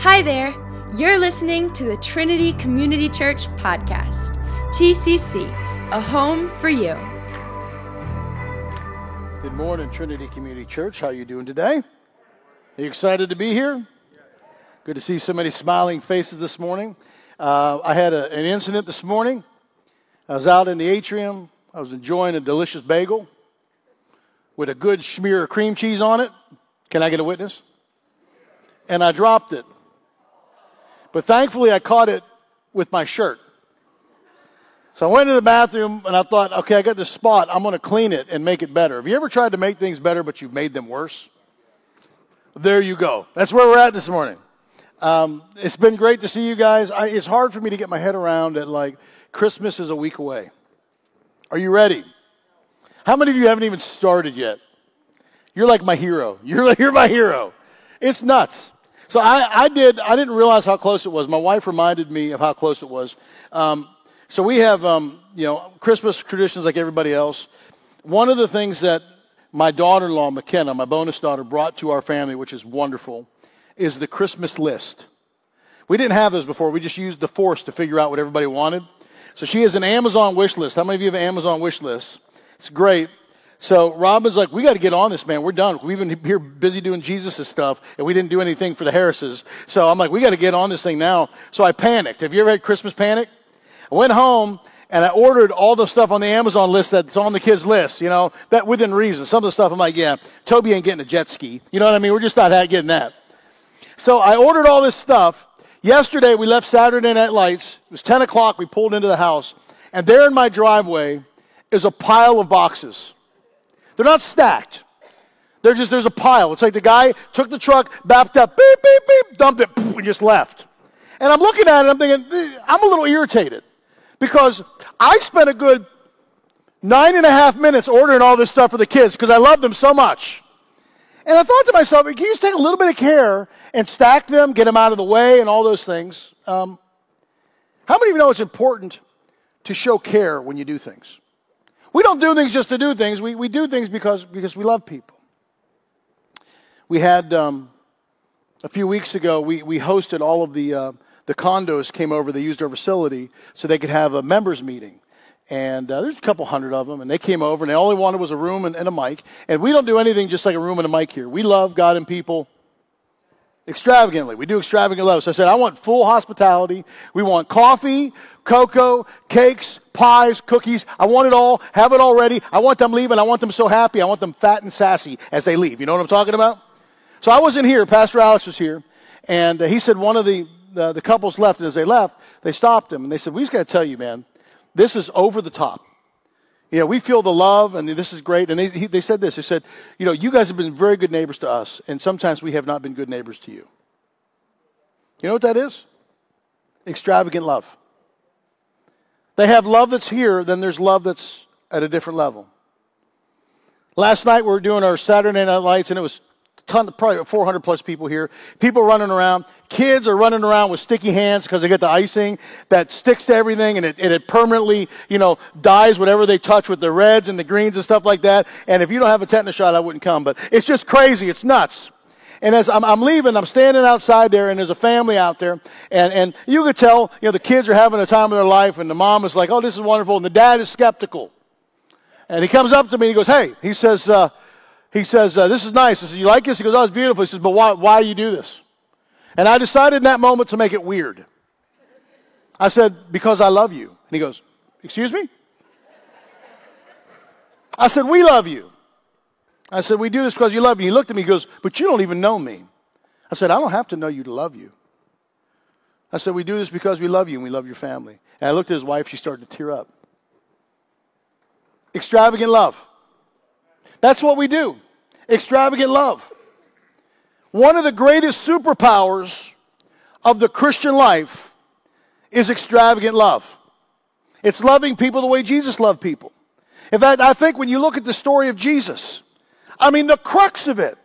Hi there. You're listening to the Trinity Community Church podcast. TCC, a home for you. Good morning, Trinity Community Church. How are you doing today? Are you excited to be here? Good to see so many smiling faces this morning. Uh, I had a, an incident this morning. I was out in the atrium. I was enjoying a delicious bagel with a good smear of cream cheese on it. Can I get a witness? And I dropped it. But thankfully, I caught it with my shirt. So I went to the bathroom and I thought, okay, I got this spot. I'm going to clean it and make it better. Have you ever tried to make things better, but you've made them worse? There you go. That's where we're at this morning. Um, it's been great to see you guys. I, it's hard for me to get my head around that, like, Christmas is a week away. Are you ready? How many of you haven't even started yet? You're like my hero. You're, like, you're my hero. It's nuts. So I, I did, I didn't realize how close it was. My wife reminded me of how close it was. Um, so we have, um, you know, Christmas traditions like everybody else. One of the things that my daughter-in-law, McKenna, my bonus daughter, brought to our family, which is wonderful, is the Christmas list. We didn't have this before. We just used the force to figure out what everybody wanted. So she has an Amazon wish list. How many of you have an Amazon wish list? It's great. So Robin's like, we got to get on this, man. We're done. We've been here busy doing Jesus' stuff, and we didn't do anything for the Harrises. So I'm like, we got to get on this thing now. So I panicked. Have you ever had Christmas panic? I went home and I ordered all the stuff on the Amazon list that's on the kids' list, you know, that within reason. Some of the stuff I'm like, yeah, Toby ain't getting a jet ski. You know what I mean? We're just not getting that. So I ordered all this stuff. Yesterday we left Saturday Night Lights. It was 10 o'clock. We pulled into the house. And there in my driveway is a pile of boxes. They're not stacked. They're just, there's a pile. It's like the guy took the truck, backed up, beep, beep, beep, dumped it, and just left. And I'm looking at it, I'm thinking, I'm a little irritated because I spent a good nine and a half minutes ordering all this stuff for the kids because I love them so much. And I thought to myself, can you just take a little bit of care and stack them, get them out of the way, and all those things? Um, how many of you know it's important to show care when you do things? We don't do things just to do things. We, we do things because, because we love people. We had, um, a few weeks ago, we, we hosted all of the, uh, the condos came over, they used our facility so they could have a members meeting. And uh, there's a couple hundred of them, and they came over, and all they wanted was a room and, and a mic. And we don't do anything just like a room and a mic here. We love God and people extravagantly. We do extravagant love. So I said, I want full hospitality. We want coffee, cocoa, cakes, pies, cookies. I want it all. Have it all ready. I want them leaving. I want them so happy. I want them fat and sassy as they leave. You know what I'm talking about? So I wasn't here. Pastor Alex was here. And uh, he said one of the, the, the couples left. And as they left, they stopped him. And they said, we just got to tell you, man, this is over the top. You know, we feel the love and this is great. And they, he, they said this. They said, you know, you guys have been very good neighbors to us. And sometimes we have not been good neighbors to you. You know what that is? Extravagant love. They have love that's here, then there's love that's at a different level. Last night we were doing our Saturday Night Lights, and it was a ton, probably 400 plus people here. People running around. Kids are running around with sticky hands because they get the icing that sticks to everything and it, and it permanently, you know, dyes whatever they touch with the reds and the greens and stuff like that. And if you don't have a tetanus shot, I wouldn't come. But it's just crazy. It's nuts. And as I'm, I'm, leaving, I'm standing outside there, and there's a family out there, and, and you could tell, you know, the kids are having a time of their life, and the mom is like, "Oh, this is wonderful," and the dad is skeptical. And he comes up to me, and he goes, "Hey," he says, uh, he says, uh, This is nice. I said, You like this? He goes, Oh, it's beautiful. He says, But why, why do you do this? And I decided in that moment to make it weird. I said, Because I love you. And he goes, Excuse me? I said, We love you. I said, We do this because you love me. He looked at me, he goes, But you don't even know me. I said, I don't have to know you to love you. I said, We do this because we love you and we love your family. And I looked at his wife, she started to tear up. Extravagant love. That's what we do. Extravagant love. One of the greatest superpowers of the Christian life is extravagant love. It's loving people the way Jesus loved people. In fact, I think when you look at the story of Jesus, I mean, the crux of it,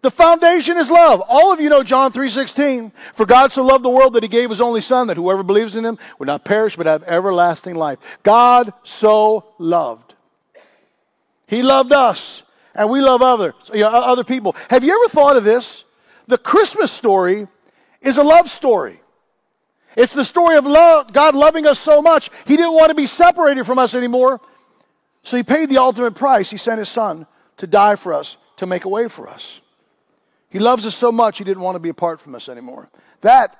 the foundation is love. All of you know John 3:16. For God so loved the world that he gave his only son that whoever believes in him would not perish but have everlasting life. God so loved. He loved us, and we love others, you know, other people. Have you ever thought of this? The Christmas story is a love story. It's the story of love, God loving us so much, He didn't want to be separated from us anymore. So He paid the ultimate price. He sent His Son to die for us, to make a way for us. He loves us so much, He didn't want to be apart from us anymore. That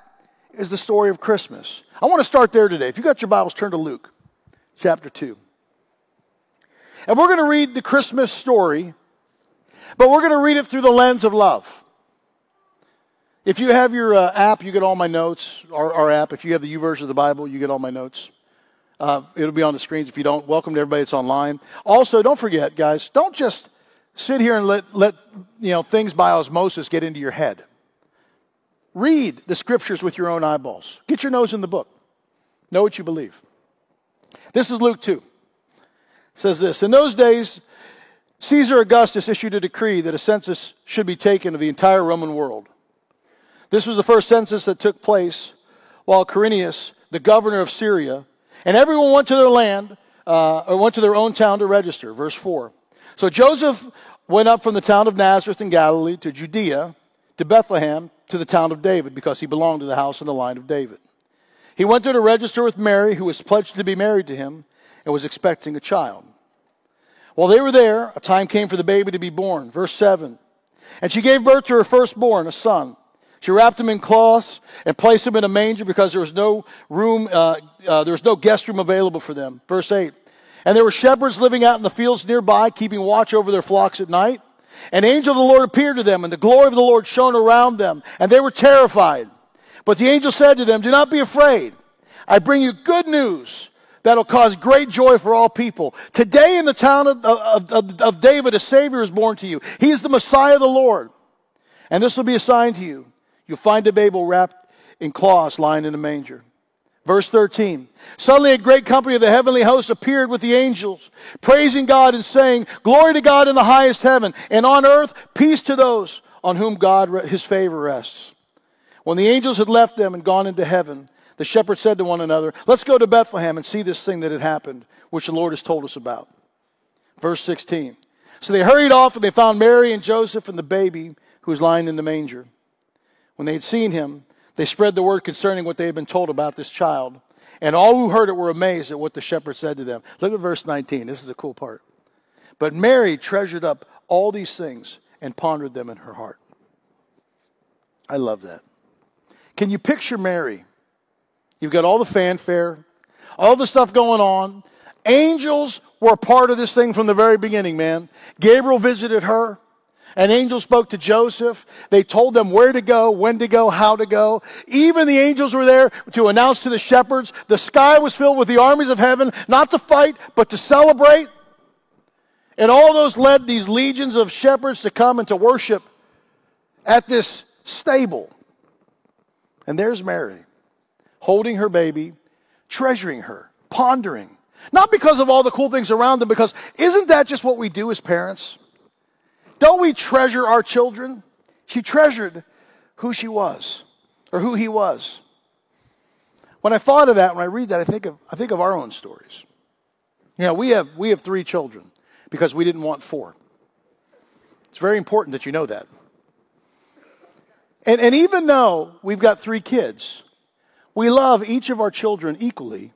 is the story of Christmas. I want to start there today. If you got your Bibles, turn to Luke chapter 2. And we're going to read the Christmas story, but we're going to read it through the lens of love. If you have your uh, app, you get all my notes. Our, our, app. If you have the YouVersion of the Bible, you get all my notes. Uh, it'll be on the screens. If you don't, welcome to everybody that's online. Also, don't forget, guys, don't just sit here and let, let you know, things by osmosis get into your head. Read the scriptures with your own eyeballs. Get your nose in the book. Know what you believe. This is Luke 2. It says this In those days, Caesar Augustus issued a decree that a census should be taken of the entire Roman world. This was the first census that took place while Quirinius, the governor of Syria, and everyone went to their land, uh, or went to their own town to register. Verse 4. So Joseph went up from the town of Nazareth in Galilee to Judea, to Bethlehem, to the town of David, because he belonged to the house and the line of David. He went there to register with Mary, who was pledged to be married to him and was expecting a child. While they were there, a time came for the baby to be born. Verse 7. And she gave birth to her firstborn, a son. She wrapped him in cloths and placed him in a manger because there was no room, uh, uh, there was no guest room available for them. Verse 8. And there were shepherds living out in the fields nearby, keeping watch over their flocks at night. An angel of the Lord appeared to them, and the glory of the Lord shone around them, and they were terrified. But the angel said to them, Do not be afraid. I bring you good news that'll cause great joy for all people. Today in the town of, of, of, of David, a Savior is born to you. He is the Messiah, of the Lord. And this will be a sign to you. You'll find a baby wrapped in cloths lying in a manger. Verse 13. Suddenly a great company of the heavenly host appeared with the angels, praising God and saying, Glory to God in the highest heaven, and on earth peace to those on whom God his favor rests. When the angels had left them and gone into heaven, the shepherds said to one another, Let's go to Bethlehem and see this thing that had happened, which the Lord has told us about. Verse 16. So they hurried off and they found Mary and Joseph and the baby who was lying in the manger. When they had seen him, they spread the word concerning what they had been told about this child. And all who heard it were amazed at what the shepherd said to them. Look at verse 19. This is a cool part. But Mary treasured up all these things and pondered them in her heart. I love that. Can you picture Mary? You've got all the fanfare, all the stuff going on. Angels were a part of this thing from the very beginning, man. Gabriel visited her. An angel spoke to Joseph. They told them where to go, when to go, how to go. Even the angels were there to announce to the shepherds. The sky was filled with the armies of heaven, not to fight, but to celebrate. And all those led these legions of shepherds to come and to worship at this stable. And there's Mary, holding her baby, treasuring her, pondering. Not because of all the cool things around them, because isn't that just what we do as parents? Don't we treasure our children? She treasured who she was or who he was. When I thought of that, when I read that, I think of, I think of our own stories. You know, we have, we have three children because we didn't want four. It's very important that you know that. And, and even though we've got three kids, we love each of our children equally,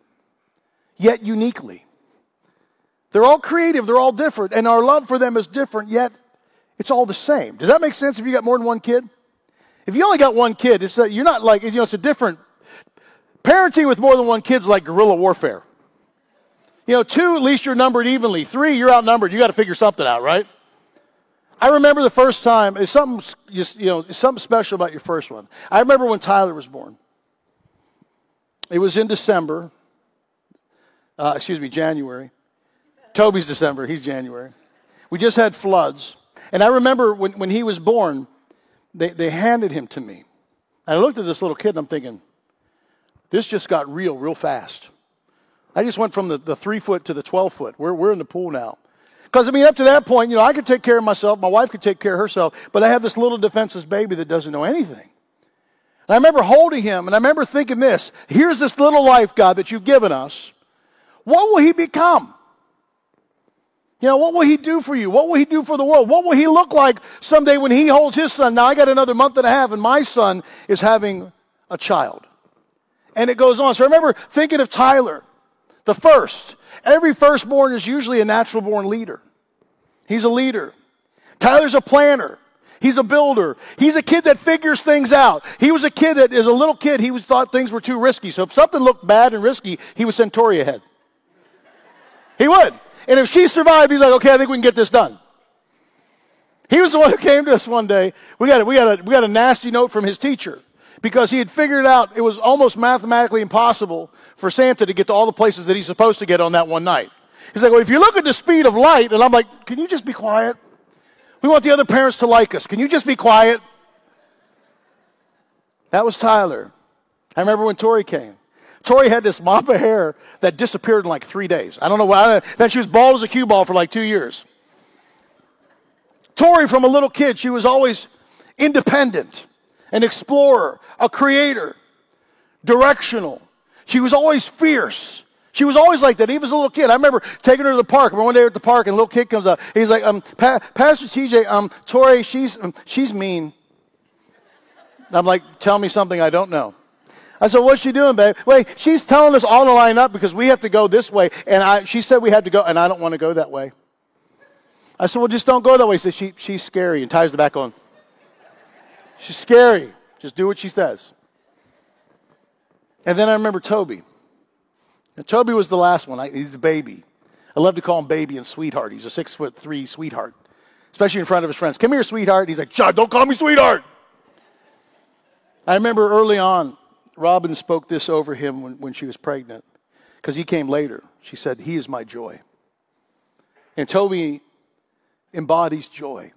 yet uniquely. They're all creative, they're all different, and our love for them is different, yet it's all the same. Does that make sense if you got more than one kid? If you only got one kid, it's a, you're not like, you know, it's a different, parenting with more than one kid is like guerrilla warfare. You know, two, at least you're numbered evenly. Three, you're outnumbered. You got to figure something out, right? I remember the first time, it's something, you know, it's something special about your first one. I remember when Tyler was born. It was in December, uh, excuse me, January. Toby's December, he's January. We just had floods. And I remember when, when he was born, they, they handed him to me. And I looked at this little kid and I'm thinking, this just got real, real fast. I just went from the, the three foot to the 12 foot. We're, we're in the pool now. Because, I mean, up to that point, you know, I could take care of myself. My wife could take care of herself. But I have this little defenseless baby that doesn't know anything. I remember holding him and I remember thinking this here's this little life, God, that you've given us. What will he become? You know, what will he do for you? What will he do for the world? What will he look like someday when he holds his son? Now, I got another month and a half, and my son is having a child. And it goes on. So I remember thinking of Tyler, the first. Every firstborn is usually a natural born leader. He's a leader. Tyler's a planner. He's a builder. He's a kid that figures things out. He was a kid that, as a little kid, he was thought things were too risky. So if something looked bad and risky, he send Tori ahead. He would. And if she survived, he's like, okay, I think we can get this done. He was the one who came to us one day. We got a, we got a, we got a nasty note from his teacher because he had figured out it was almost mathematically impossible for Santa to get to all the places that he's supposed to get on that one night. He's like, well, if you look at the speed of light, and I'm like, can you just be quiet? We want the other parents to like us. Can you just be quiet? That was Tyler. I remember when Tori came. Tori had this mop of hair that disappeared in like three days. I don't know why. Then she was bald as a cue ball for like two years. Tori, from a little kid, she was always independent, an explorer, a creator, directional. She was always fierce. She was always like that, even as a little kid. I remember taking her to the park. I remember one day at the park, and a little kid comes up. He's like, um, pa- Pastor TJ, um, Tori, she's, um, she's mean. I'm like, tell me something I don't know. I said, what's she doing, babe? Wait, she's telling us all to line up because we have to go this way. And I, she said we had to go, and I don't want to go that way. I said, well, just don't go that way. She said, she, she's scary, and ties the back on. She's scary. Just do what she says. And then I remember Toby. Now, Toby was the last one. I, he's a baby. I love to call him baby and sweetheart. He's a six foot three sweetheart, especially in front of his friends. Come here, sweetheart. He's like, John, don't call me sweetheart. I remember early on, Robin spoke this over him when, when she was pregnant because he came later. She said, He is my joy. And Toby embodies joy.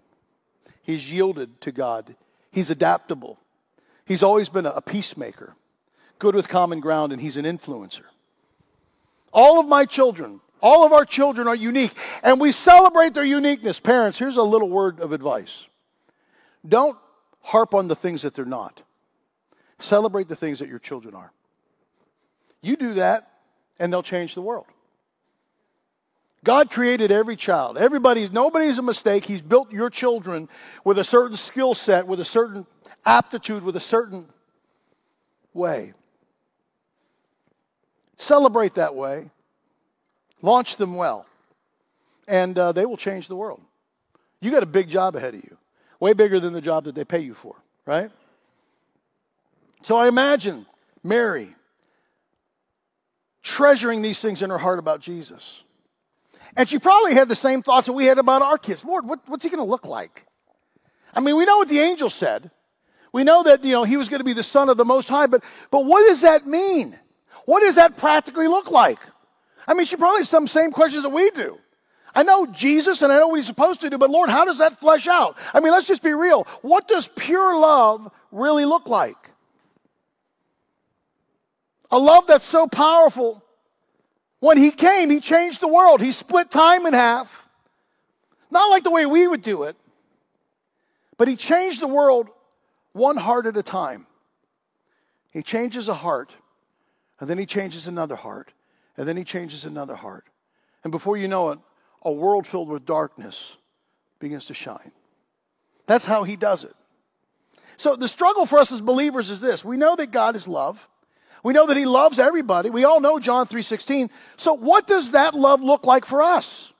He's yielded to God, he's adaptable. He's always been a peacemaker, good with common ground, and he's an influencer. All of my children, all of our children are unique, and we celebrate their uniqueness. Parents, here's a little word of advice don't harp on the things that they're not. Celebrate the things that your children are. You do that, and they'll change the world. God created every child. Everybody's nobody's a mistake. He's built your children with a certain skill set, with a certain aptitude, with a certain way. Celebrate that way. Launch them well. And uh, they will change the world. You got a big job ahead of you, way bigger than the job that they pay you for, right? So I imagine Mary treasuring these things in her heart about Jesus. And she probably had the same thoughts that we had about our kids. Lord, what, what's he going to look like? I mean, we know what the angel said. We know that, you know, he was going to be the son of the Most High, but, but what does that mean? What does that practically look like? I mean, she probably has some same questions that we do. I know Jesus and I know what he's supposed to do, but Lord, how does that flesh out? I mean, let's just be real. What does pure love really look like? A love that's so powerful. When he came, he changed the world. He split time in half. Not like the way we would do it, but he changed the world one heart at a time. He changes a heart, and then he changes another heart, and then he changes another heart. And before you know it, a world filled with darkness begins to shine. That's how he does it. So the struggle for us as believers is this we know that God is love. We know that he loves everybody. We all know John 3:16. So what does that love look like for us?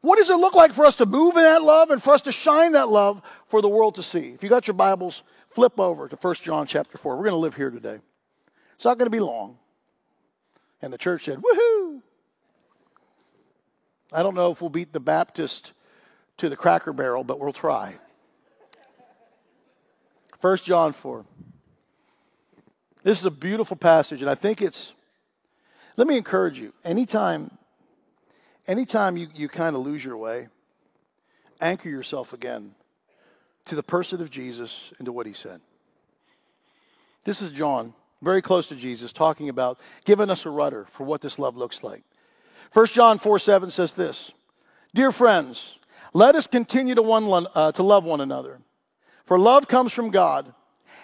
What does it look like for us to move in that love and for us to shine that love for the world to see? If you got your Bibles, flip over to 1 John chapter 4. We're going to live here today. It's not going to be long. And the church said, Woohoo! I don't know if we'll beat the Baptist to the cracker barrel, but we'll try. 1 John 4. This is a beautiful passage, and I think it's, let me encourage you. Anytime, anytime you, you kind of lose your way, anchor yourself again to the person of Jesus and to what he said. This is John, very close to Jesus, talking about giving us a rudder for what this love looks like. 1 John 4 7 says this Dear friends, let us continue to, one, uh, to love one another, for love comes from God.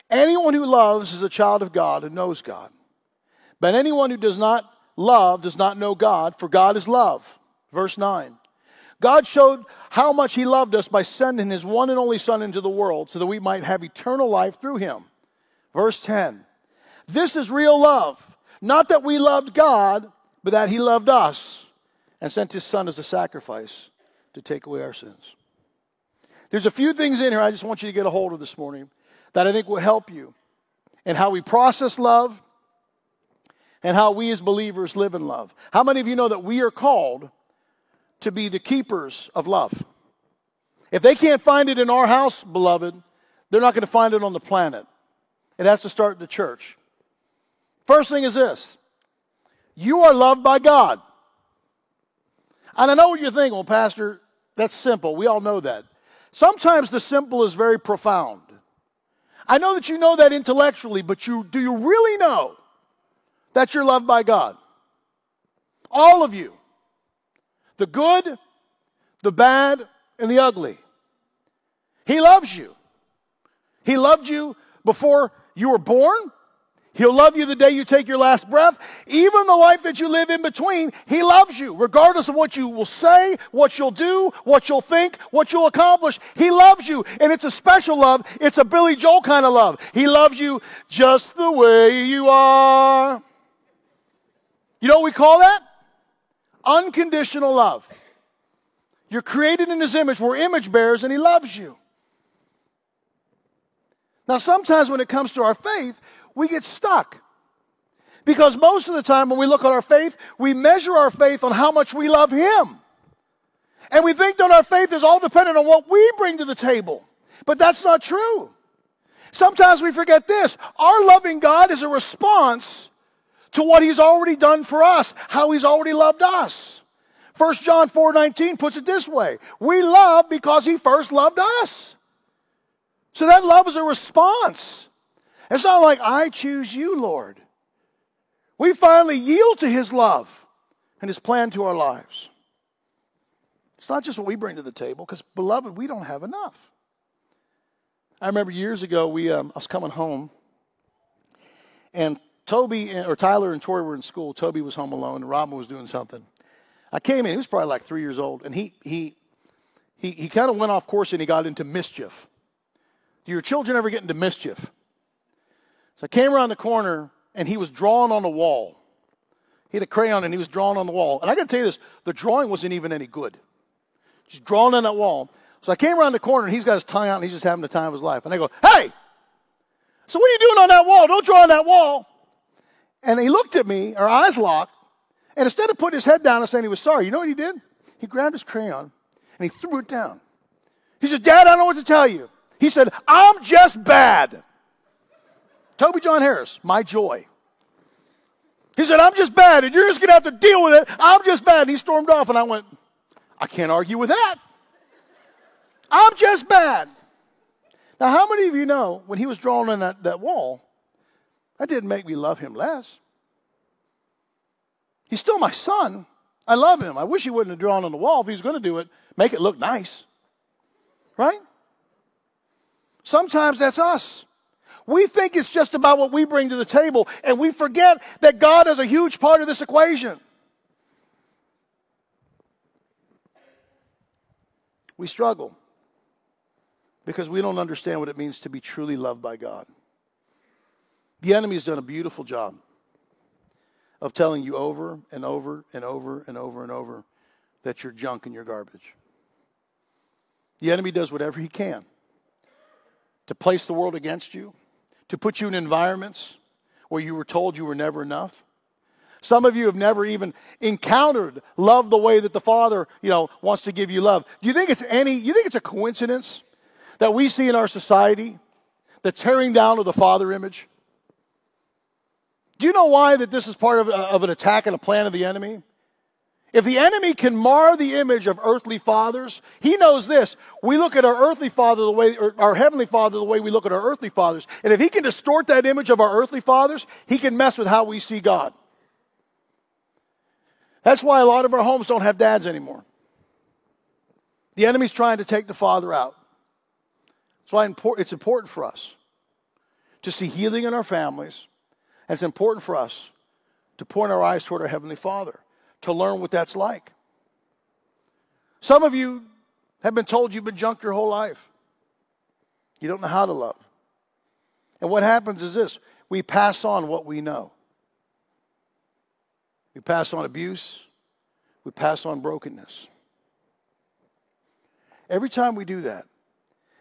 Anyone who loves is a child of God and knows God. But anyone who does not love does not know God, for God is love. Verse 9. God showed how much He loved us by sending His one and only Son into the world so that we might have eternal life through Him. Verse 10. This is real love. Not that we loved God, but that He loved us and sent His Son as a sacrifice to take away our sins. There's a few things in here I just want you to get a hold of this morning that I think will help you in how we process love and how we as believers live in love. How many of you know that we are called to be the keepers of love? If they can't find it in our house, beloved, they're not going to find it on the planet. It has to start in the church. First thing is this you are loved by God. And I know what you're thinking, well, Pastor, that's simple. We all know that. Sometimes the simple is very profound. I know that you know that intellectually, but you, do you really know that you're loved by God? All of you. The good, the bad, and the ugly. He loves you. He loved you before you were born. He'll love you the day you take your last breath. Even the life that you live in between, He loves you, regardless of what you will say, what you'll do, what you'll think, what you'll accomplish. He loves you. And it's a special love. It's a Billy Joel kind of love. He loves you just the way you are. You know what we call that? Unconditional love. You're created in His image. We're image bearers, and He loves you. Now, sometimes when it comes to our faith, we get stuck. Because most of the time when we look at our faith, we measure our faith on how much we love Him. And we think that our faith is all dependent on what we bring to the table. But that's not true. Sometimes we forget this. Our loving God is a response to what He's already done for us, how He's already loved us. 1 John 4 19 puts it this way We love because He first loved us. So that love is a response. It's not like I choose you, Lord. We finally yield to His love and His plan to our lives. It's not just what we bring to the table, because, beloved, we don't have enough. I remember years ago, we, um, I was coming home, and Toby, or Tyler and Tori were in school. Toby was home alone, and Robin was doing something. I came in, he was probably like three years old, and he, he, he, he kind of went off course and he got into mischief. Do your children ever get into mischief? So I came around the corner and he was drawing on the wall. He had a crayon and he was drawing on the wall. And I got to tell you this the drawing wasn't even any good. Just drawing on that wall. So I came around the corner and he's got his tongue out and he's just having the time of his life. And I go, Hey! So what are you doing on that wall? Don't draw on that wall. And he looked at me, our eyes locked, and instead of putting his head down and saying he was sorry, you know what he did? He grabbed his crayon and he threw it down. He said, Dad, I don't know what to tell you. He said, I'm just bad. Toby John Harris, my joy. He said, I'm just bad, and you're just going to have to deal with it. I'm just bad. And he stormed off, and I went, I can't argue with that. I'm just bad. Now, how many of you know when he was drawing on that, that wall, that didn't make me love him less? He's still my son. I love him. I wish he wouldn't have drawn on the wall if he was going to do it, make it look nice. Right? Sometimes that's us. We think it's just about what we bring to the table, and we forget that God is a huge part of this equation. We struggle because we don't understand what it means to be truly loved by God. The enemy has done a beautiful job of telling you over and over and over and over and over that you're junk and you're garbage. The enemy does whatever he can to place the world against you, to put you in environments where you were told you were never enough. Some of you have never even encountered love the way that the Father, you know, wants to give you love. Do you think it's any, you think it's a coincidence that we see in our society the tearing down of the Father image? Do you know why that this is part of, of an attack and a plan of the enemy? If the enemy can mar the image of earthly fathers, he knows this. We look at our earthly father the way, our heavenly father the way we look at our earthly fathers. And if he can distort that image of our earthly fathers, he can mess with how we see God. That's why a lot of our homes don't have dads anymore. The enemy's trying to take the father out. That's why it's important for us to see healing in our families. And it's important for us to point our eyes toward our Heavenly Father to learn what that's like. Some of you have been told you've been junked your whole life. You don't know how to love. And what happens is this we pass on what we know. We pass on abuse, we pass on brokenness. Every time we do that,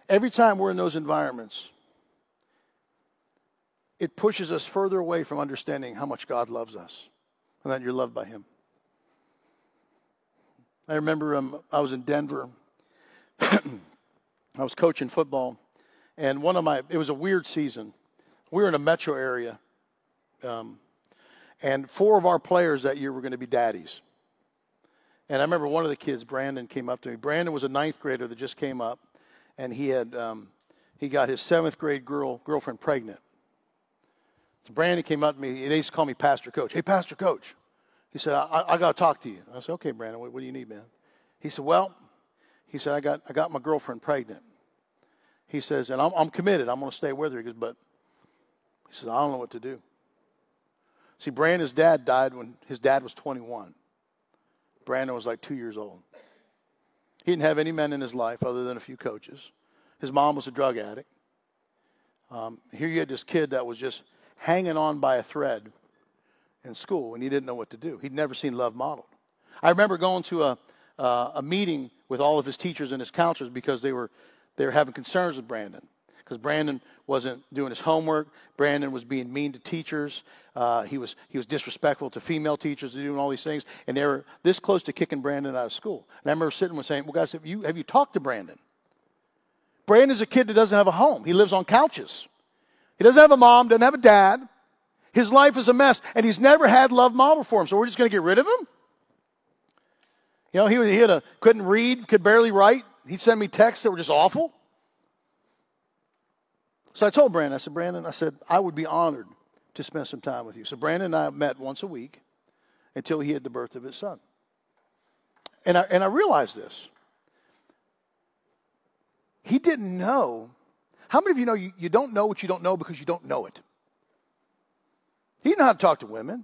every time we're in those environments, it pushes us further away from understanding how much God loves us and that you're loved by Him. I remember um, I was in Denver. I was coaching football, and one of my, it was a weird season. We were in a metro area, um, and four of our players that year were going to be daddies. And I remember one of the kids, Brandon, came up to me. Brandon was a ninth grader that just came up, and he had um, he got his seventh grade girl girlfriend pregnant. So Brandon came up to me. They used to call me Pastor Coach. Hey, Pastor Coach. He said, I, I got to talk to you. I said, okay, Brandon, what, what do you need, man? He said, well, he said, I got, I got my girlfriend pregnant. He says, and I'm, I'm committed. I'm going to stay with her. He goes, but he says, I don't know what to do. See, Brandon's dad died when his dad was 21. Brandon was like two years old. He didn't have any men in his life other than a few coaches. His mom was a drug addict. Um, here you had this kid that was just hanging on by a thread in school and he didn't know what to do. He'd never seen love modeled. I remember going to a, uh, a meeting with all of his teachers and his counselors because they were, they were having concerns with Brandon because Brandon wasn't doing his homework. Brandon was being mean to teachers. Uh, he, was, he was disrespectful to female teachers, doing all these things. And they were this close to kicking Brandon out of school. And I remember sitting and saying, Well, guys, have you, have you talked to Brandon? Brandon's a kid that doesn't have a home, he lives on couches. He doesn't have a mom, doesn't have a dad. His life is a mess, and he's never had love model for him. So we're just going to get rid of him? You know, he, he had a, couldn't read, could barely write. He'd send me texts that were just awful. So I told Brandon, I said, Brandon, I said, I would be honored to spend some time with you. So Brandon and I met once a week until he had the birth of his son. And I, and I realized this. He didn't know. How many of you know you, you don't know what you don't know because you don't know it? He didn't know how to talk to women.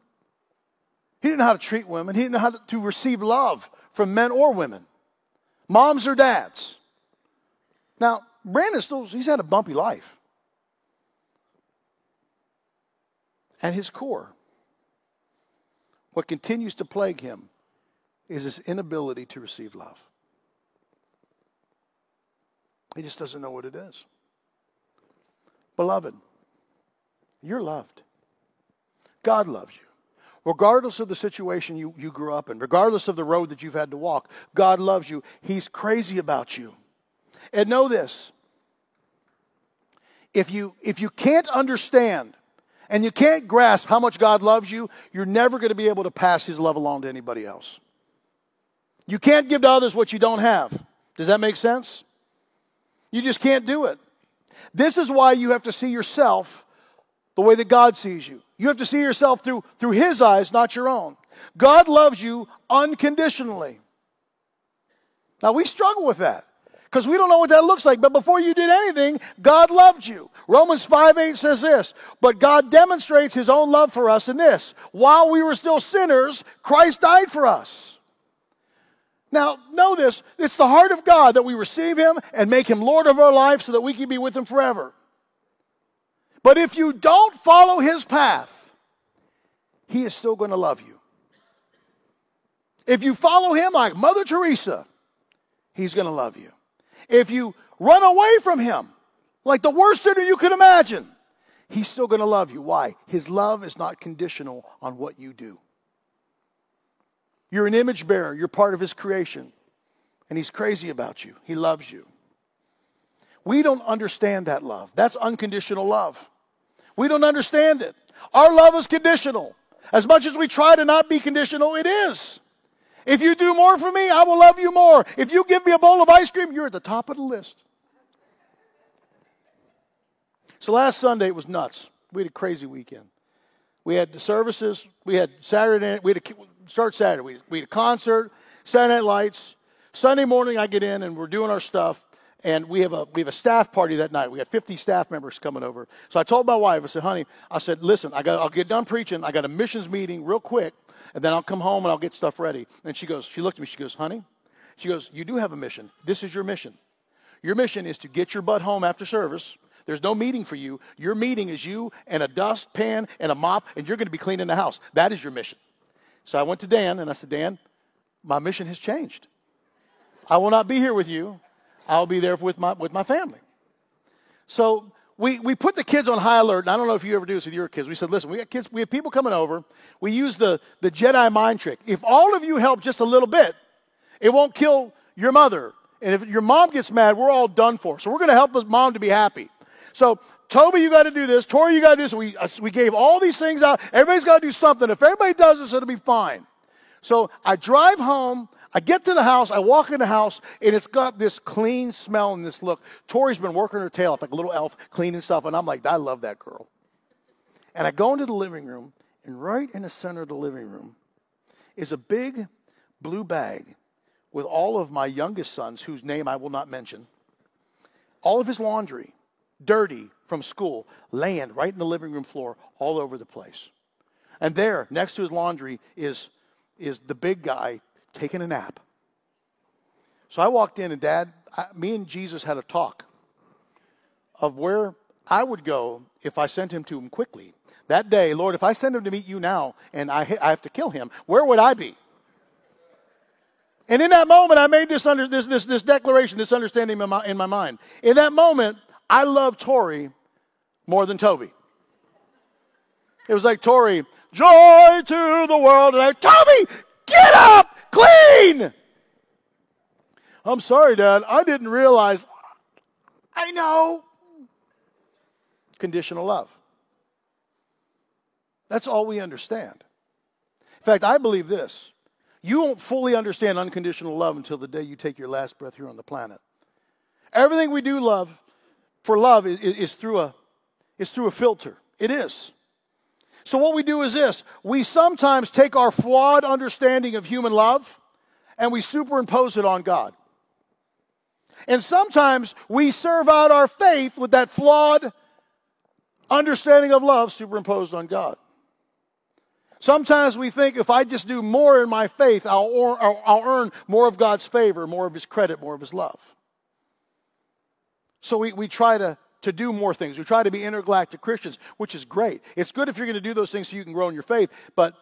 He didn't know how to treat women. He didn't know how to, receive love from men or women, moms or dads. Now, Brandon still, he's had a bumpy life. At his core, what continues to plague him is his inability to receive love. He just doesn't know what it is. Beloved, you're loved. God loves you. Regardless of the situation you, you grew up in, regardless of the road that you've had to walk, God loves you. He's crazy about you. And know this if you, if you can't understand and you can't grasp how much God loves you, you're never going to be able to pass His love along to anybody else. You can't give to others what you don't have. Does that make sense? You just can't do it. This is why you have to see yourself the way that God sees you. You have to see yourself through, through His eyes, not your own. God loves you unconditionally. Now, we struggle with that because we don't know what that looks like. But before you did anything, God loved you. Romans 5 8 says this, but God demonstrates his own love for us in this. While we were still sinners, Christ died for us. Now, know this it's the heart of God that we receive him and make him Lord of our life so that we can be with him forever. But if you don't follow his path, he is still going to love you. If you follow him like Mother Teresa, he's going to love you. If you run away from him, like the worst sinner you could imagine, he's still going to love you. Why? His love is not conditional on what you do. You're an image bearer, you're part of his creation, and he's crazy about you. He loves you. We don't understand that love. That's unconditional love. We don't understand it. Our love is conditional. As much as we try to not be conditional, it is. If you do more for me, I will love you more. If you give me a bowl of ice cream, you're at the top of the list. So last Sunday it was nuts. We had a crazy weekend. We had the services. We had Saturday. We had a, start Saturday. We, we had a concert. Saturday Night Lights. Sunday morning I get in and we're doing our stuff. And we have a we have a staff party that night. We got 50 staff members coming over. So I told my wife, I said, honey, I said, listen, I got I'll get done preaching. I got a missions meeting real quick, and then I'll come home and I'll get stuff ready. And she goes, she looked at me, she goes, honey, She goes, You do have a mission. This is your mission. Your mission is to get your butt home after service. There's no meeting for you. Your meeting is you and a dustpan and a mop, and you're going to be cleaning the house. That is your mission. So I went to Dan and I said, Dan, my mission has changed. I will not be here with you. I'll be there with my, with my family. So we, we put the kids on high alert, and I don't know if you ever do this with your kids. We said, listen, we got kids, we have people coming over. We use the, the Jedi mind trick. If all of you help just a little bit, it won't kill your mother. And if your mom gets mad, we're all done for. So we're going to help his mom to be happy. So, Toby, you got to do this. Tori, you got to do this. We, uh, we gave all these things out. Everybody's got to do something. If everybody does this, it'll be fine. So I drive home. I get to the house. I walk in the house, and it's got this clean smell and this look. Tori's been working her tail off like a little elf, cleaning stuff. And I'm like, I love that girl. And I go into the living room, and right in the center of the living room is a big blue bag with all of my youngest sons, whose name I will not mention, all of his laundry, dirty from school, laying right in the living room floor all over the place. And there, next to his laundry, is, is the big guy taking a nap. So I walked in, and Dad, I, me and Jesus had a talk of where I would go if I sent him to him quickly. That day, Lord, if I send him to meet you now and I, I have to kill him, where would I be? And in that moment, I made this, under, this, this, this declaration, this understanding in my, in my mind. In that moment, I love Tori more than Toby. It was like Tori, joy to the world. And I, Toby, get up, clean. I'm sorry, Dad. I didn't realize. I know. Conditional love. That's all we understand. In fact, I believe this you won't fully understand unconditional love until the day you take your last breath here on the planet. Everything we do love for love is, is through a is through a filter. It is. So what we do is this: we sometimes take our flawed understanding of human love and we superimpose it on God. And sometimes we serve out our faith with that flawed understanding of love superimposed on God. Sometimes we think if I just do more in my faith, I'll, earn more of God's favor, more of His credit, more of His love. So we, we try to, to do more things. We try to be intergalactic Christians, which is great. It's good if you're going to do those things so you can grow in your faith, but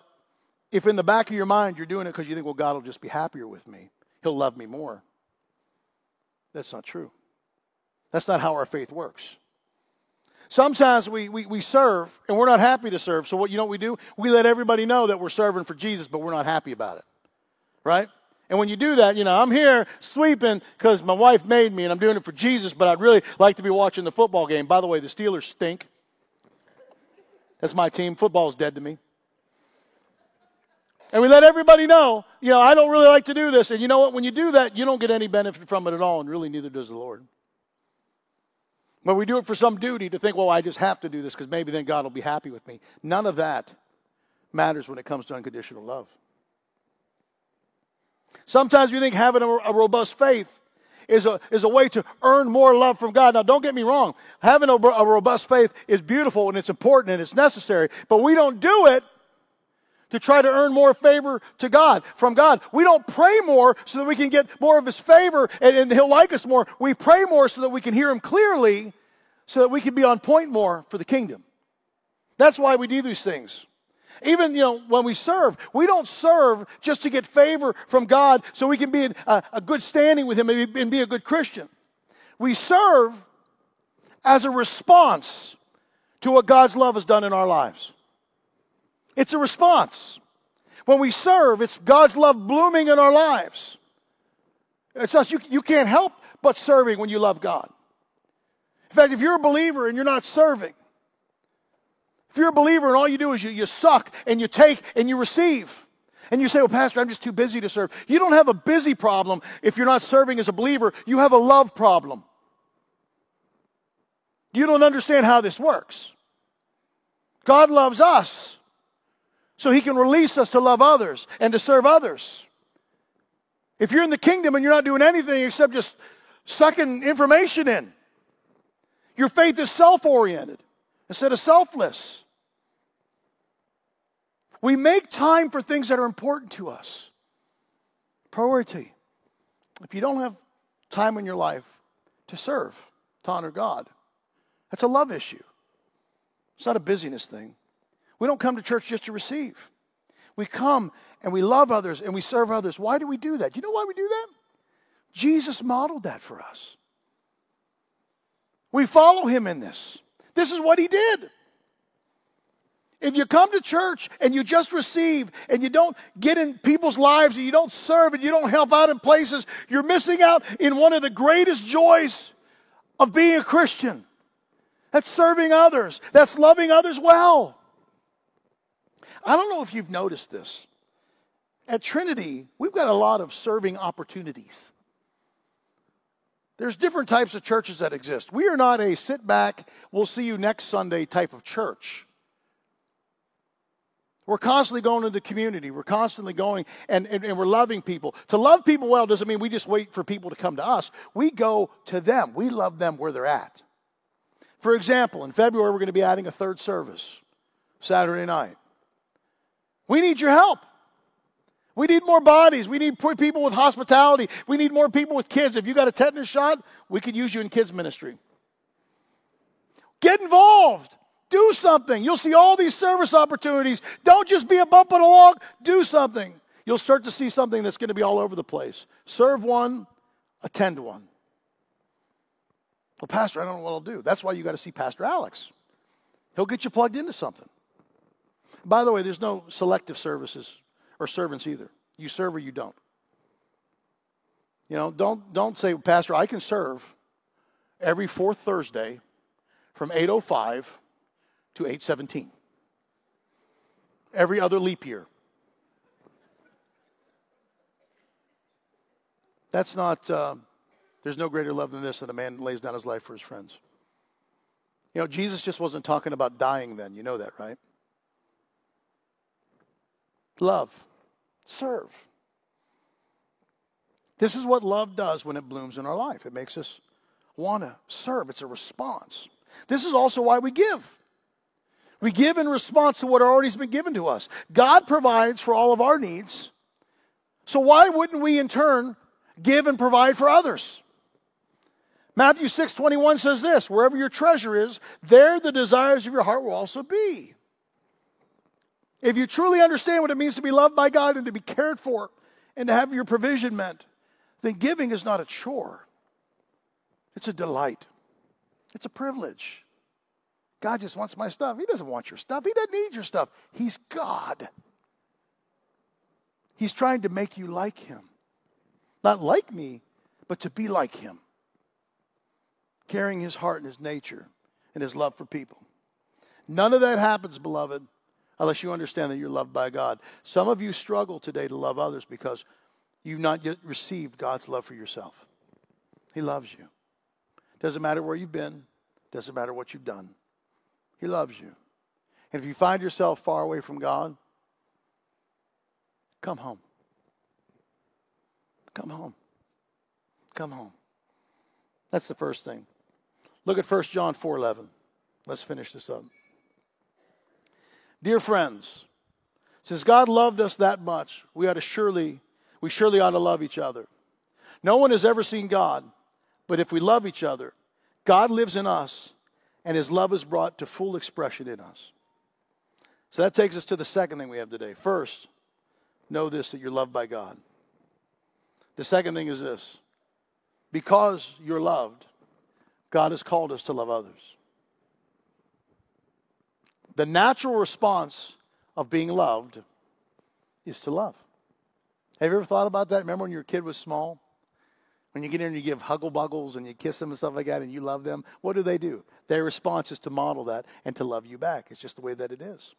if in the back of your mind you're doing it because you think, well, God will just be happier with me, He'll love me more, that's not true. That's not how our faith works. Sometimes we, we, we serve and we're not happy to serve. So what you know what we do? We let everybody know that we're serving for Jesus, but we're not happy about it. Right? And when you do that, you know, I'm here sweeping because my wife made me and I'm doing it for Jesus, but I'd really like to be watching the football game. By the way, the Steelers stink. That's my team. Football's dead to me. And we let everybody know, you know, I don't really like to do this. And you know what? When you do that, you don't get any benefit from it at all, and really neither does the Lord. But we do it for some duty to think, well, I just have to do this because maybe then God will be happy with me. None of that matters when it comes to unconditional love. Sometimes we think having a, a robust faith is a, is a way to earn more love from God. Now, don't get me wrong. Having a, a robust faith is beautiful and it's important and it's necessary, but we don't do it to try to earn more favor to God, from God. We don't pray more so that we can get more of His favor and, and, He'll like us more. We pray more so that we can hear Him clearly, so that we can be on point more for the kingdom. That's why we do these things. Even, you know, when we serve, we don't serve just to get favor from God so we can be in a, a good standing with Him and be a good Christian. We serve as a response to what God's love has done in our lives. It's a response. When we serve, it's God's love blooming in our lives. It's us. You, you can't help but serving when you love God. In fact, if you're a believer and you're not serving, if you're a believer and all you do is you, you suck and you take and you receive, and you say, Well, Pastor, I'm just too busy to serve. You don't have a busy problem if you're not serving as a believer. You have a love problem. You don't understand how this works. God loves us so he can release us to love others and to serve others. If you're in the kingdom and you're not doing anything except just sucking information in, your faith is self oriented instead of selfless. We make time for things that are important to us. Priority. if you don't have time in your life to serve, to honor God, that's a love issue. It's not a busyness thing. We don't come to church just to receive. We come and we love others and we serve others. Why do we do that? Do you know why we do that? Jesus modeled that for us. We follow him in this. This is what he did. If you come to church and you just receive and you don't get in people's lives and you don't serve and you don't help out in places, you're missing out in one of the greatest joys of being a Christian. That's serving others, that's loving others well. I don't know if you've noticed this. At Trinity, we've got a lot of serving opportunities. There's different types of churches that exist. We are not a sit back, we'll see you next Sunday type of church. We're constantly going into the community. We're constantly going and, and, and, we're loving people. To love people well doesn't mean we just wait for people to come to us. We go to them. We love them where they're at. For example, in February, we're going to be adding a third service, Saturday night. We need your help. We need more bodies. We need people with hospitality. We need more people with kids. If you got a tetanus shot, we could use you in kids' ministry. Get involved. Do something. You'll see all these service opportunities. Don't just be a bumping along. Do something. You'll start to see something that's going to be all over the place. Serve one, attend one. Well, Pastor, I don't know what I'll do. That's why you got to see Pastor Alex. He'll get you plugged into something. By the way, there's no selective services or servants either. You serve or you don't. You know, don't don't say, Pastor, I can serve every fourth Thursday from 805 to 817. Every other leap year. That's not, uh, there's no greater love than this that a man lays down his life for his friends. You know, Jesus just wasn't talking about dying then. You know that, right? Love, serve. This is what love does when it blooms in our life. It makes us want to serve, it's a response. This is also why we give. We give in response to what already has been given to us. God provides for all of our needs. So why wouldn't we in turn give and provide for others? Matthew 6 21 says this wherever your treasure is, there the desires of your heart will also be. If you truly understand what it means to be loved by God and to be cared for and to have your provision met, then giving is not a chore, it's a delight, it's a privilege. God just wants my stuff. He doesn't want your stuff. He doesn't need your stuff. He's God. He's trying to make you like Him. Not like me, but to be like Him. Carrying His heart and His nature and His love for people. None of that happens, beloved, unless you understand that you're loved by God. Some of you struggle today to love others because you've not yet received God's love for yourself. He loves you. Doesn't matter where you've been, doesn't matter what you've done. He loves you. And if you find yourself far away from God, come home. Come home. Come home. That's the first thing. Look at 1 John 4:11. Let's finish this up. Dear friends, since God loved us that much, we ought to surely we surely ought to love each other. No one has ever seen God, but if we love each other, God lives in us and his love is brought to full expression in us. So that takes us to the second thing we have today. First, know this that you're loved by God. The second thing is this because you're loved, God has called us to love others. The natural response of being loved is to love. Have you ever thought about that? Remember when your kid was small? When you get in and you give huggle buggles and you kiss them and stuff like that and you love them, what do they do? Their response is to model that and to love you back. It's just the way that it is.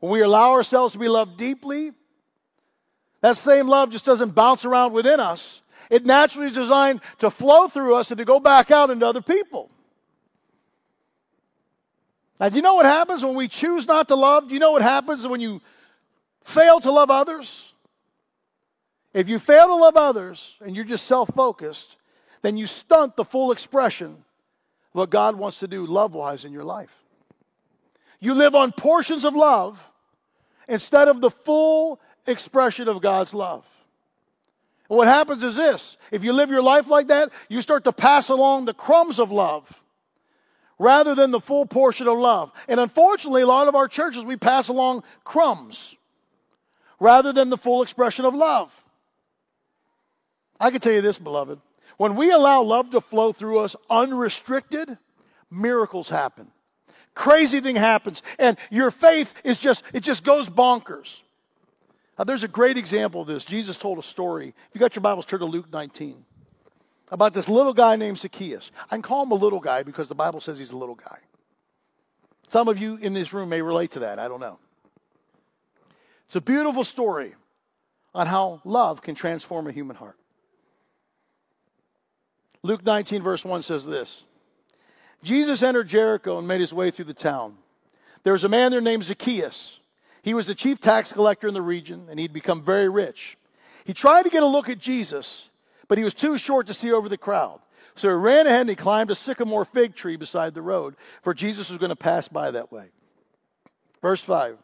When we allow ourselves to be loved deeply, that same love just doesn't bounce around within us. It naturally is designed to flow through us and to go back out into other people. Now, do you know what happens when we choose not to love? Do you know what happens when you fail to love others? If you fail to love others and you're just self focused, then you stunt the full expression of what God wants to do love wise in your life. You live on portions of love instead of the full expression of God's love. And what happens is this if you live your life like that, you start to pass along the crumbs of love rather than the full portion of love. And unfortunately, a lot of our churches, we pass along crumbs rather than the full expression of love. I can tell you this, beloved. When we allow love to flow through us unrestricted, miracles happen. Crazy thing happens, and your faith is just, it just goes bonkers. Now, there's a great example of this. Jesus told a story. If you got your Bibles, turn to Luke 19 about this little guy named Zacchaeus. I can call him a little guy because the Bible says he's a little guy. Some of you in this room may relate to that. I don't know. It's a beautiful story on how love can transform a human heart. Luke 19, verse 1 says this Jesus entered Jericho and made his way through the town. There was a man there named Zacchaeus. He was the chief tax collector in the region, and he'd become very rich. He tried to get a look at Jesus, but he was too short to see over the crowd. So he ran ahead and he climbed a sycamore fig tree beside the road, for Jesus was going to pass by that way. Verse 5.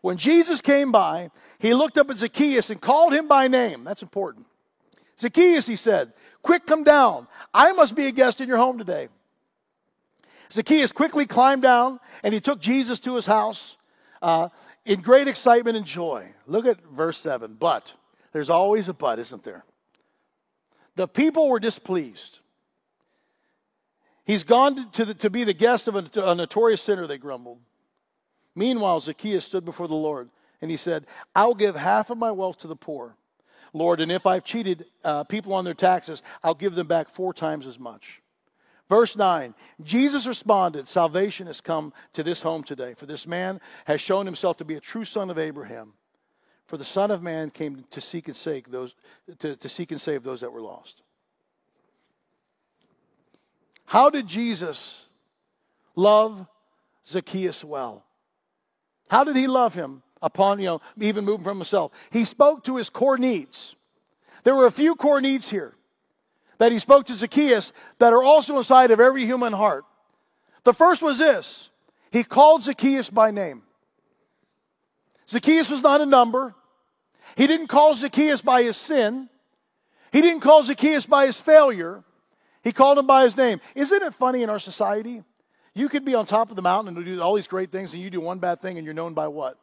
When Jesus came by, he looked up at Zacchaeus and called him by name. That's important. Zacchaeus, he said, quick, come down. I must be a guest in your home today. Zacchaeus quickly climbed down and he took Jesus to his house uh, in great excitement and joy. Look at verse 7. But, there's always a but, isn't there? The people were displeased. He's gone to, the, to be the guest of a, a notorious sinner, they grumbled. Meanwhile, Zacchaeus stood before the Lord and he said, I'll give half of my wealth to the poor. Lord, and if I've cheated uh, people on their taxes, I'll give them back four times as much. Verse 9 Jesus responded, Salvation has come to this home today, for this man has shown himself to be a true son of Abraham. For the Son of Man came to seek and save those, to, to seek and save those that were lost. How did Jesus love Zacchaeus well? How did he love him upon, you know, even moving from himself? He spoke to his core needs. There were a few core needs here that he spoke to Zacchaeus that are also inside of every human heart. The first was this he called Zacchaeus by name. Zacchaeus was not a number. He didn't call Zacchaeus by his sin. He didn't call Zacchaeus by his failure. He called him by his name. Isn't it funny in our society? You could be on top of the mountain and do all these great things, and you do one bad thing, and you're known by what?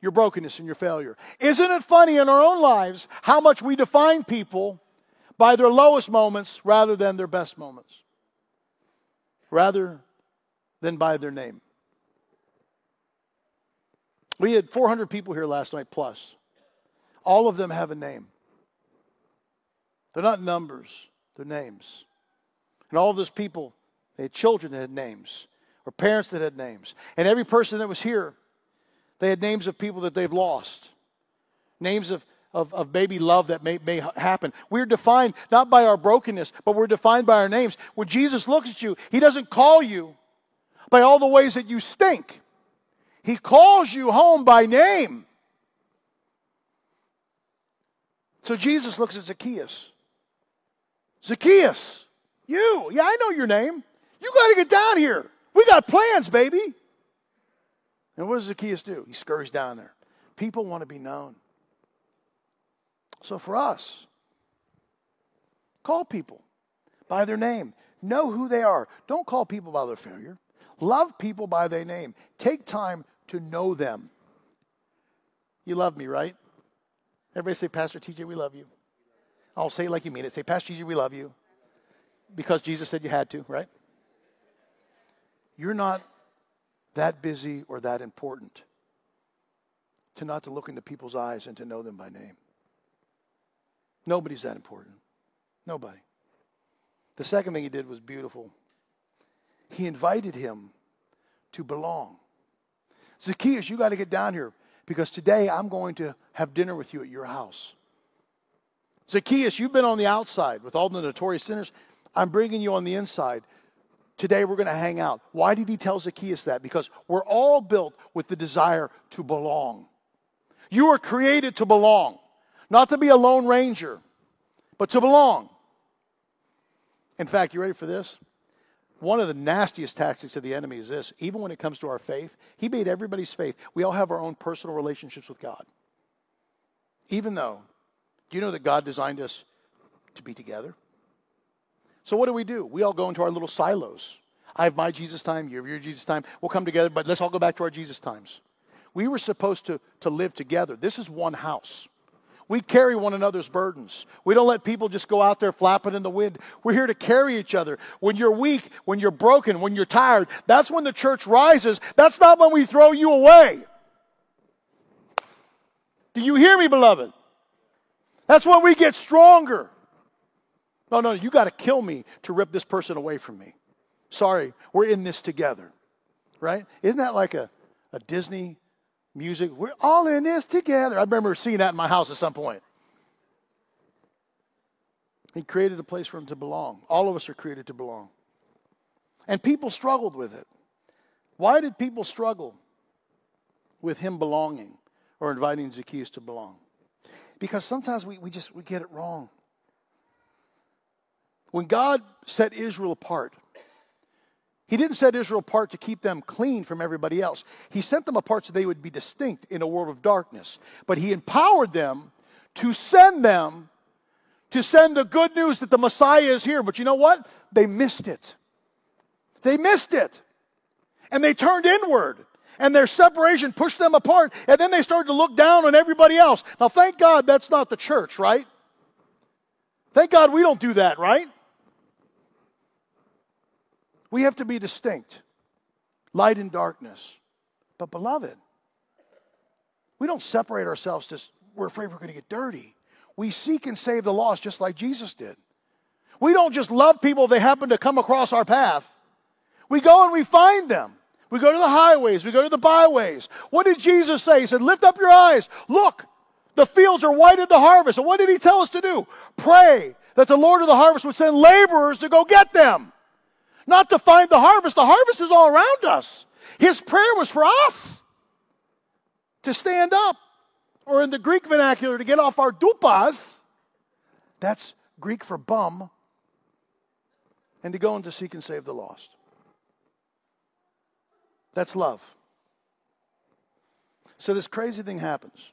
Your brokenness and your failure. Isn't it funny in our own lives how much we define people by their lowest moments rather than their best moments, rather than by their name. We had 400 people here last night plus. All of them have a name. They're not numbers, they're names. And all of those people, they had children that had names, or parents that had names. And every person that was here, they had names of people that they've lost, names of of, of baby love that may, may happen. We're defined not by our brokenness, but we're defined by our names. When Jesus looks at you, he doesn't call you by all the ways that you stink. He calls you home by name. So Jesus looks at Zacchaeus. Zacchaeus, you, yeah, I know your name. You got to get down here. We got plans, baby. And what does Zacchaeus do? He scurries down there. People want to be known. So for us, call people by their name. Know who they are. Don't call people by their failure. Love people by their name. Take time to know them. You love me, right? Everybody say, Pastor TJ, we love you. I'll say it like you mean it. Say, Pastor TJ, we love you. Because Jesus said you had to, right? You're not that busy or that important to not to look into people's eyes and to know them by name. Nobody's that important. Nobody. The second thing he did was beautiful. He invited him to belong. Zacchaeus, you got to get down here because today I'm going to have dinner with you at your house. Zacchaeus, you've been on the outside with all the notorious sinners. I'm bringing you on the inside. Today we're going to hang out. Why did he tell Zacchaeus that? Because we're all built with the desire to belong. You were created to belong. Not to be a lone ranger, but to belong. In fact, you ready for this? One of the nastiest tactics of the enemy is this even when it comes to our faith, he made everybody's faith. We all have our own personal relationships with God. Even though, do you know that God designed us to be together? So what do we do? We all go into our little silos. I have my Jesus time, you have your Jesus time. We'll come together, but let's all go back to our Jesus times. We were supposed to, to live together. This is one house. We carry one another's burdens. We don't let people just go out there flapping in the wind. We're here to carry each other. When you're weak, when you're broken, when you're tired, that's when the church rises. That's not when we throw you away. Do you hear me, beloved? That's when we get stronger. No, no, you got to kill me to rip this person away from me. Sorry, we're in this together. Right? Isn't that like a, a Disney music? We're all in this together. I remember seeing that in my house at some point. He created a place for him to belong. All of us are created to belong. And people struggled with it. Why did people struggle with him belonging or inviting Zacchaeus to belong? Because sometimes we, we just we get it wrong. When God set Israel apart, He didn't set Israel apart to keep them clean from everybody else. He sent them apart so they would be distinct in a world of darkness. But He empowered them to send them, to send the good news that the Messiah is here. But you know what? They missed it. They missed it. And they turned inward. And their separation pushed them apart. And then they started to look down on everybody else. Now, thank God that's not the church, right? Thank God we don't do that, right? We have to be distinct light and darkness. But, beloved, we don't separate ourselves just, we're afraid we're going to get dirty. We seek and save the lost just like Jesus did. We don't just love people if they happen to come across our path. We go and we find them. We go to the highways, we go to the byways. What did Jesus say? He said, Lift up your eyes. Look, the fields are white at the harvest. And what did he tell us to do? Pray that the Lord of the harvest would send laborers to go get them not to find the harvest. The harvest is all around us. His prayer was for us to stand up, or in the Greek vernacular, to get off our dupas. That's Greek for bum, and to go and to seek and save the lost. That's love. So this crazy thing happens.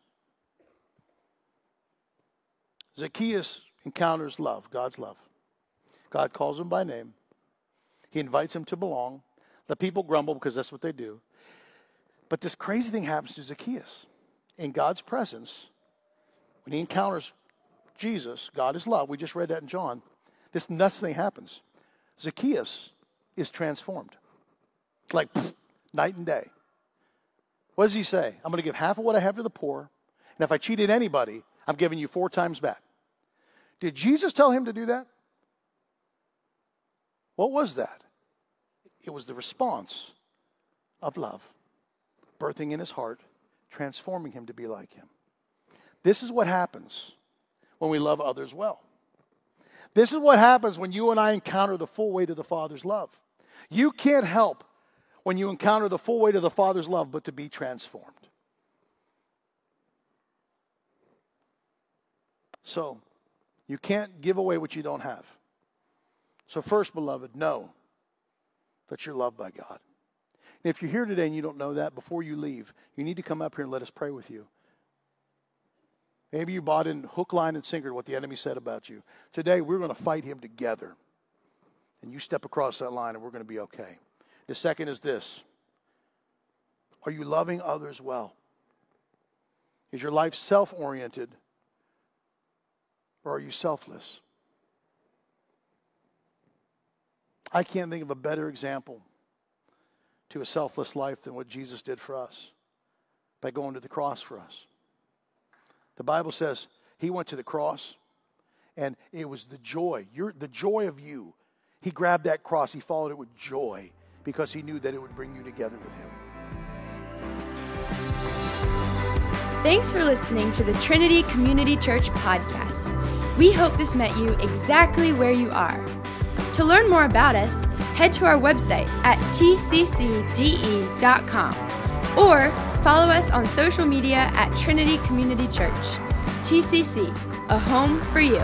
Zacchaeus encounters love, God's love. God calls him by name. He invites him to belong. The people grumble because that's what they do. But this crazy thing happens to Zacchaeus. In God's presence, when he encounters Jesus, God is love. We just read that in John. This nuts thing happens. Zacchaeus is transformed. It's like night and day. What does he say? I'm going to give half of what I have to the poor. And if I cheated anybody, I'm giving you four times back. Did Jesus tell him to do that? What was that? It was the response of love, birthing in his heart, transforming him to be like him. This is what happens when we love others well. This is what happens when you and I encounter the full weight of the Father's love. You can't help when you encounter the full weight of the Father's love but to be transformed. So, you can't give away what you don't have. So, first, beloved, know that you're loved by God. And if you're here today and you don't know that, before you leave, you need to come up here and let us pray with you. Maybe you bought in hook, line, and sinker what the enemy said about you. Today, we're going to fight him together. And you step across that line, and we're going to be okay. The second is this Are you loving others well? Is your life self oriented, or are you selfless? I can't think of a better example to a selfless life than what Jesus did for us by going to the cross for us. The Bible says he went to the cross and it was the joy, You're, the joy of you. He grabbed that cross, he followed it with joy because he knew that it would bring you together with him. Thanks for listening to the Trinity Community Church podcast. We hope this met you exactly where you are. To learn more about us, head to our website at tccde.com or follow us on social media at Trinity Community Church. TCC, a home for you.